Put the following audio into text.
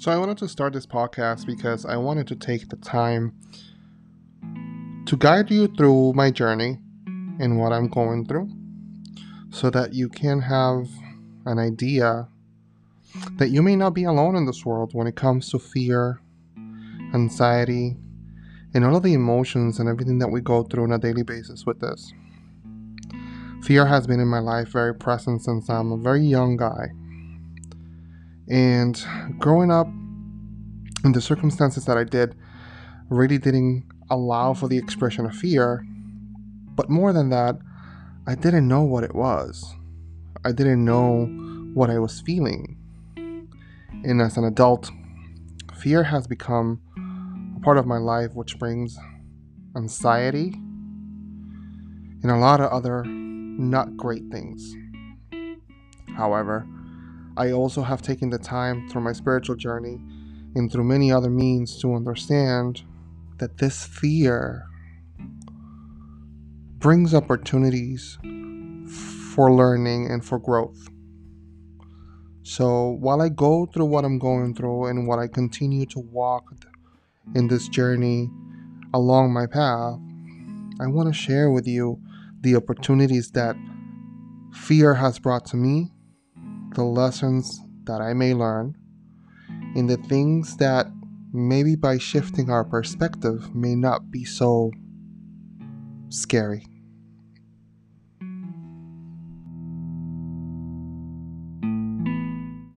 So, I wanted to start this podcast because I wanted to take the time to guide you through my journey and what I'm going through so that you can have an idea that you may not be alone in this world when it comes to fear, anxiety, and all of the emotions and everything that we go through on a daily basis with this. Fear has been in my life very present since I'm a very young guy. And growing up in the circumstances that I did really didn't allow for the expression of fear. But more than that, I didn't know what it was. I didn't know what I was feeling. And as an adult, fear has become a part of my life which brings anxiety and a lot of other not great things. However, I also have taken the time through my spiritual journey and through many other means to understand that this fear brings opportunities for learning and for growth. So while I go through what I'm going through and while I continue to walk in this journey along my path, I want to share with you the opportunities that fear has brought to me, the lessons that I may learn, and the things that maybe by shifting our perspective may not be so scary.